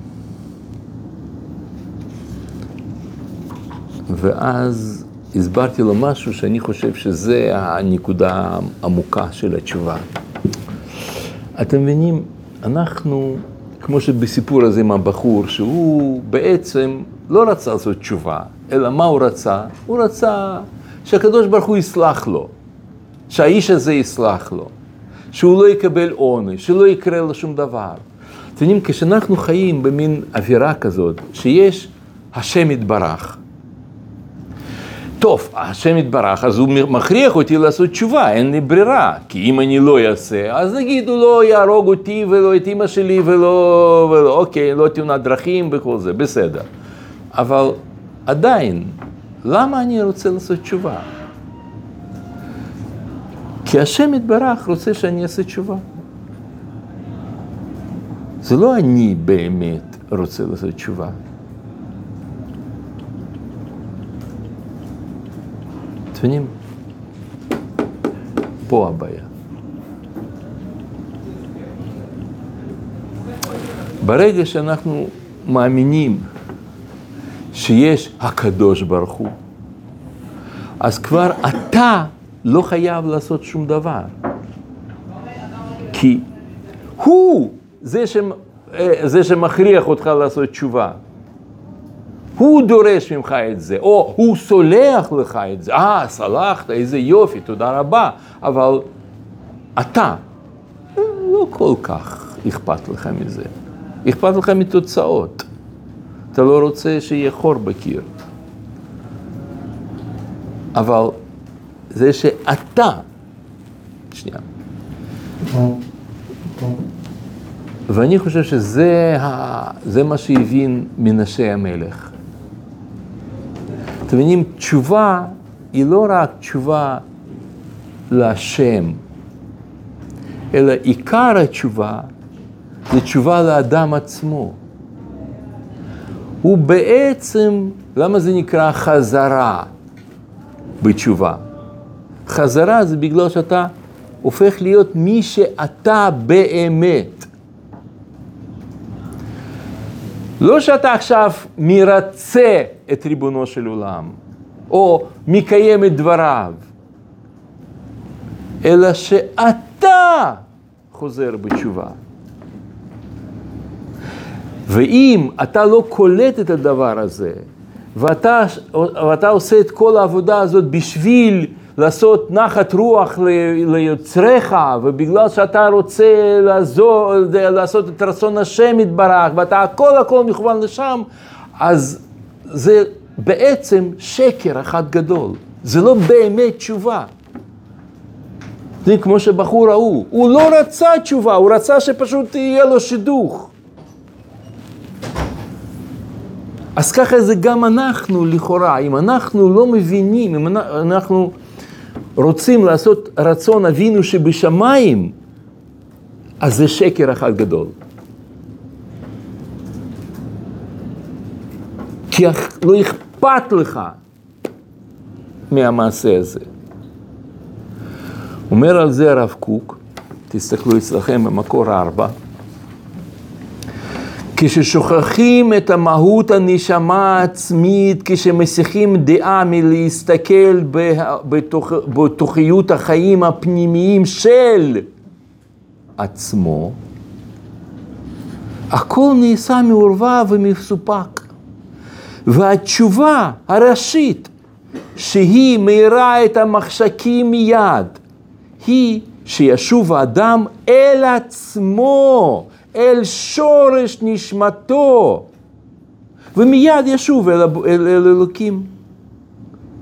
A: ואז הסברתי לו משהו שאני חושב שזה הנקודה העמוקה של התשובה. אתם מבינים, אנחנו, כמו שבסיפור הזה עם הבחור, שהוא בעצם לא רצה לעשות תשובה, אלא מה הוא רצה? הוא רצה שהקדוש ברוך הוא יסלח לו, שהאיש הזה יסלח לו, שהוא לא יקבל עונש, שלא יקרה לו שום דבר. אתם יודעים, כשאנחנו חיים במין אווירה כזאת, שיש השם יתברך, טוב, השם יתברך, אז הוא מכריח אותי לעשות תשובה, אין לי ברירה. כי אם אני לא אעשה, אז נגיד הוא לא יהרוג אותי ולא את אמא שלי ולא, ולא אוקיי, לא תאונת דרכים וכל זה, בסדר. אבל עדיין, למה אני רוצה לעשות תשובה? כי השם יתברך רוצה שאני אעשה תשובה. זה לא אני באמת רוצה לעשות תשובה. אתם מבינים? פה הבעיה. ברגע שאנחנו מאמינים שיש הקדוש ברוך הוא, אז כבר אתה לא חייב לעשות שום דבר. כי הוא זה, ש... זה שמכריח אותך לעשות תשובה. הוא דורש ממך את זה, או הוא סולח לך את זה, אה, סלחת, איזה יופי, תודה רבה, אבל אתה, לא כל כך אכפת לך מזה. אכפת לך מתוצאות. אתה לא רוצה שיהיה חור בקיר. אבל זה שאתה, שנייה. ואני חושב שזה ה, מה שהבין מנשה המלך. אתם מבינים, תשובה היא לא רק תשובה להשם, אלא עיקר התשובה זה תשובה לאדם עצמו. הוא בעצם, למה זה נקרא חזרה בתשובה? חזרה זה בגלל שאתה הופך להיות מי שאתה באמת. לא שאתה עכשיו מרצה את ריבונו של עולם, או מקיים את דבריו, אלא שאתה חוזר בתשובה. ואם אתה לא קולט את הדבר הזה, ואתה, ואתה עושה את כל העבודה הזאת בשביל לעשות נחת רוח ליוצריך, ובגלל שאתה רוצה לעזור, לעשות את רצון השם יתברך, ואתה הכל הכל מכוון לשם, אז זה בעצם שקר אחד גדול. זה לא באמת תשובה. זה כמו שבחור ההוא, הוא לא רצה תשובה, הוא רצה שפשוט יהיה לו שידוך. אז ככה זה גם אנחנו לכאורה, אם אנחנו לא מבינים, אם אנחנו רוצים לעשות רצון אבינו שבשמיים, אז זה שקר אחד גדול. כי לא אכפת לך מהמעשה הזה. אומר על זה הרב קוק, תסתכלו אצלכם במקור ארבע, כששוכחים את המהות הנשמה העצמית, כשמסיחים דעה מלהסתכל בתוכיות החיים הפנימיים של עצמו, הכל נעשה מעורבב ומסופק. והתשובה הראשית, שהיא מאירה את המחשקים מיד, היא שישוב האדם אל עצמו, אל שורש נשמתו, ומיד ישוב אל, אל, אל אלוקים,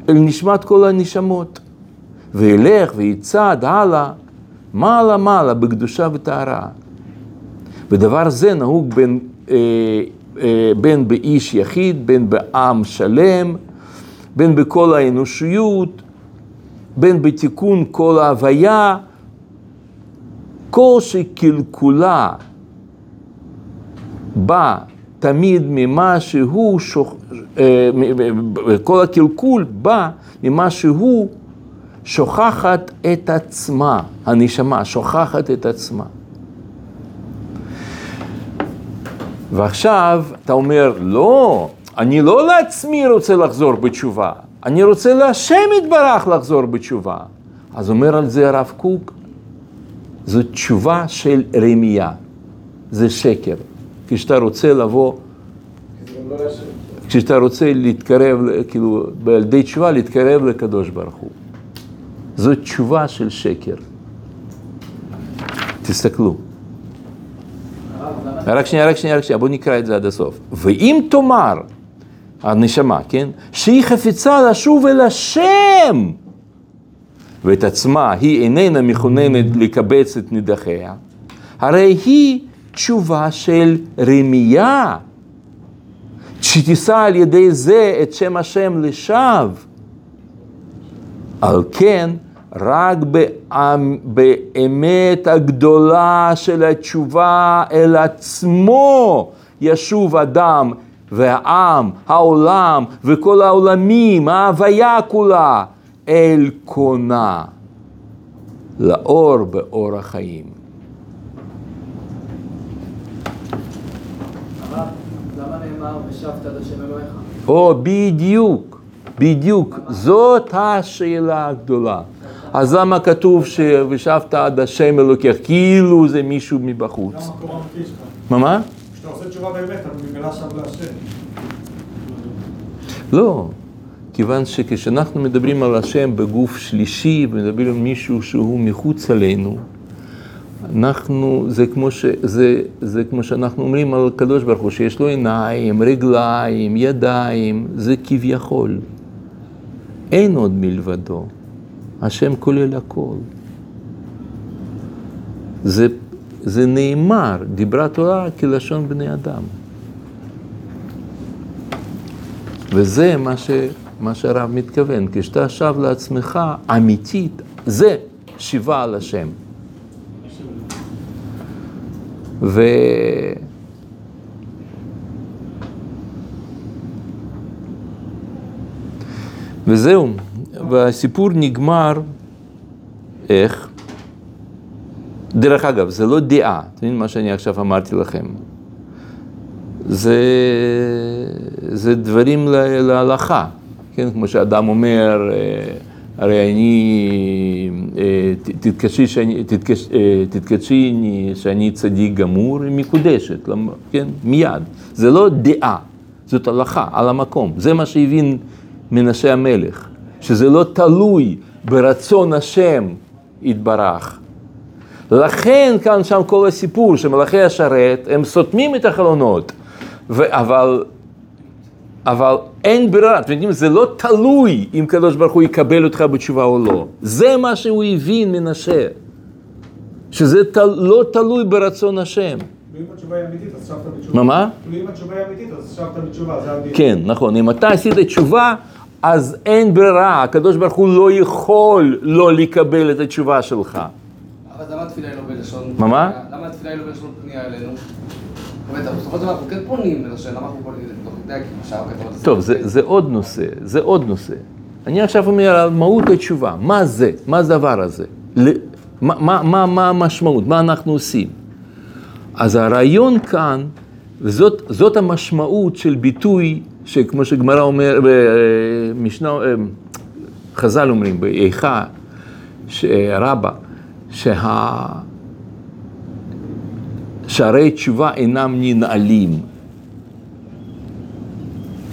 A: אל נשמת כל הנשמות. וילך ויצעד הלאה, מעלה מעלה בקדושה וטהרה. ודבר זה נהוג בין, אה, אה, בין באיש יחיד, בין בעם שלם, בין בכל האנושיות, בין בתיקון כל ההוויה, כל שקלקולה בא תמיד ממה שהוא, שוכ... אה, כל הקלקול בא ממה שהוא שוכחת את עצמה, הנשמה שוכחת את עצמה. ועכשיו אתה אומר, לא, אני לא לעצמי רוצה לחזור בתשובה, אני רוצה להשם יתברך לחזור בתשובה. אז אומר על זה הרב קוק, זו תשובה של רמייה, זה שקר. כשאתה רוצה לבוא. כשאתה רוצה להתקרב, כאילו, ידי תשובה להתקרב לקדוש ברוך הוא. זו תשובה של שקר. תסתכלו. רק שנייה, רק שנייה, רק שנייה, בואו נקרא את זה עד הסוף. ואם תאמר, הנשמה, כן, שהיא חפצה לשוב אל השם, ואת עצמה היא איננה מכוננת לקבץ את נידחיה, הרי היא תשובה של רמייה, שתישא על ידי זה את שם השם לשווא. על כן, רק באמ- באמת הגדולה של התשובה אל עצמו ישוב אדם והעם, העולם וכל העולמים, ההוויה כולה, אל קונה, לאור באור החיים.
E: הרב, למה נאמר ושבת עד השם אלוהיך?
A: או, בדיוק, בדיוק, זאת השאלה הגדולה. אז למה כתוב ש"ושבת עד השם אלוקיך", כאילו זה מישהו מבחוץ? מה, מה?
I: כשאתה עושה תשובה באמת, אתה ממילא שב להשם.
A: לא, כיוון שכשאנחנו מדברים על השם בגוף שלישי, ומדברים על מישהו שהוא מחוץ עלינו, אנחנו, זה כמו, ש, זה, זה כמו שאנחנו אומרים על הקדוש ברוך הוא, שיש לו עיניים, רגליים, ידיים, זה כביכול. אין עוד מלבדו. השם כולל הכל. זה, זה נאמר, דיברה תורה כלשון בני אדם. וזה מה, ש, מה שהרב מתכוון, כשאתה שב לעצמך אמיתית, זה שיבה על השם. ו... וזהו, והסיפור נגמר, איך? דרך אגב, זה לא דעה, אתם מבינים מה שאני עכשיו אמרתי לכם? זה, זה דברים להלכה, כן? כמו שאדם אומר, אה, הרי אני, אה, תתקשי שאני, תתקש, אה, תתקשי אני- שאני צדיק גמור, היא מקודשת, כן? מיד. זה לא דעה, זאת הלכה, על המקום. זה מה שהבין מנשה המלך, שזה לא תלוי ברצון השם יתברך. לכן כאן שם כל הסיפור שמלאכי השרת, הם סותמים את החלונות, ו- אבל, אבל אין ברירה, אתם יודעים, זה לא תלוי אם קדוש ברוך הוא יקבל אותך בתשובה או לא. זה מה שהוא הבין מנשה, שזה תל, לא תלוי ברצון השם.
I: ואם התשובה היא אמיתית, אז שבת בתשובה.
A: מה, מה?
I: ואם התשובה היא אמיתית, אז שבת בתשובה, זה הדין.
A: כן, נכון, אם אתה עשית תשובה, אז אין ברירה, הקדוש ברוך הוא לא יכול לא לקבל את התשובה שלך.
D: אבל למה התפילה היא לא בלשון
A: מה, מה?
D: פנייה? למה התפילה היא לא בלשון פנייה אלינו? כן זה.
A: טוב, זה, זה עוד נושא, זה עוד נושא. אני עכשיו אומר על מהות התשובה, מה זה, מה הדבר הזה, מה, מה, מה, המשמעות, מה אנחנו עושים. אז הרעיון כאן, וזאת זאת המשמעות של ביטוי, שכמו שגמרא אומר, במשנה, חז"ל אומרים, באיכה, רבה, שה... שערי תשובה אינם ננעלים.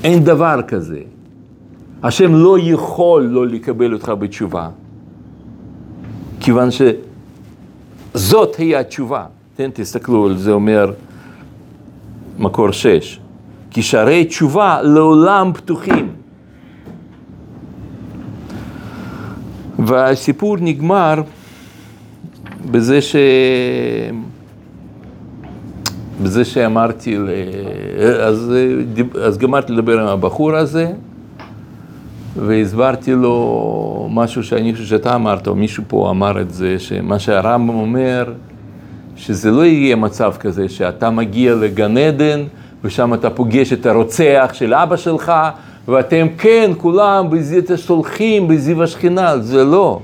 A: אין דבר כזה. השם לא יכול לא לקבל אותך בתשובה, כיוון שזאת היא התשובה. כן, תסתכלו על זה אומר מקור שש. כי שערי תשובה לעולם פתוחים. והסיפור נגמר בזה ש... בזה שאמרתי, ל... אז, אז גמרתי לדבר עם הבחור הזה, והסברתי לו משהו שאני חושב שאתה אמרת, או מישהו פה אמר את זה, שמה שהרמב"ם אומר, שזה לא יהיה מצב כזה שאתה מגיע לגן עדן, ושם אתה פוגש את הרוצח של אבא שלך, ואתם כן, כולם בזיו, סולחים בזיו השכינה, זה לא.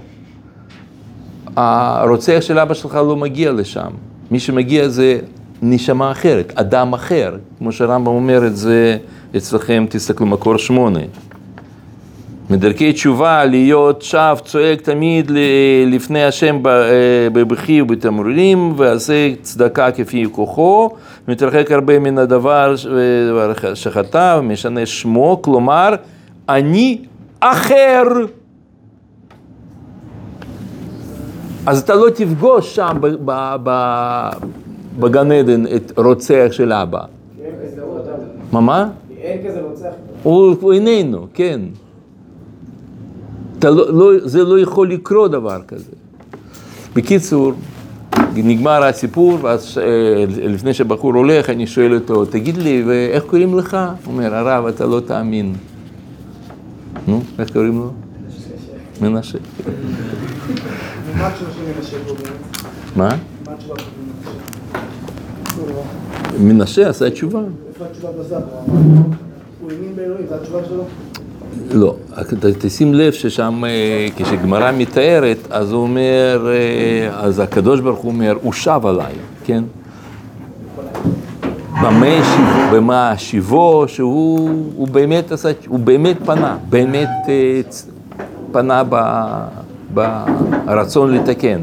A: הרוצח של אבא שלך לא מגיע לשם. מי שמגיע זה נשמה אחרת, אדם אחר. כמו שהרמב"ם אומר את זה אצלכם, תסתכלו מקור שמונה. מדרכי תשובה להיות שב צועק תמיד לפני השם בבכי ובתמרורים ועשה צדקה כפי כוחו מתרחק הרבה מן הדבר שחטא ומשנה שמו כלומר אני אחר אז אתה לא תפגוש שם בגן עדן את רוצח של אבא מה מה?
G: אין כזה רוצח.
A: הוא איננו, כן לא, לא, זה לא יכול לקרות דבר כזה. בקיצור, נגמר הסיפור, ואז לפני שבחור הולך, אני שואל אותו, תגיד לי, ואיך קוראים לך? הוא אומר, הרב, אתה לא תאמין. נו, איך קוראים לו? מנשה.
G: מה התשובה של מנשה פה באמת?
A: מה?
G: מה התשובה של מנשה?
A: עשה תשובה.
G: איפה התשובה בזר? הוא אמר, הוא האמין באלוהים, זו התשובה שלו?
A: לא, תשים לב ששם, אה, כשגמרא מתארת, אז הוא אומר, אה, אז הקדוש ברוך הוא אומר, הוא שב עליי, כן? במה שיבו, שהוא הוא באמת עשה, הוא באמת פנה, באמת אה, פנה ברצון לתקן.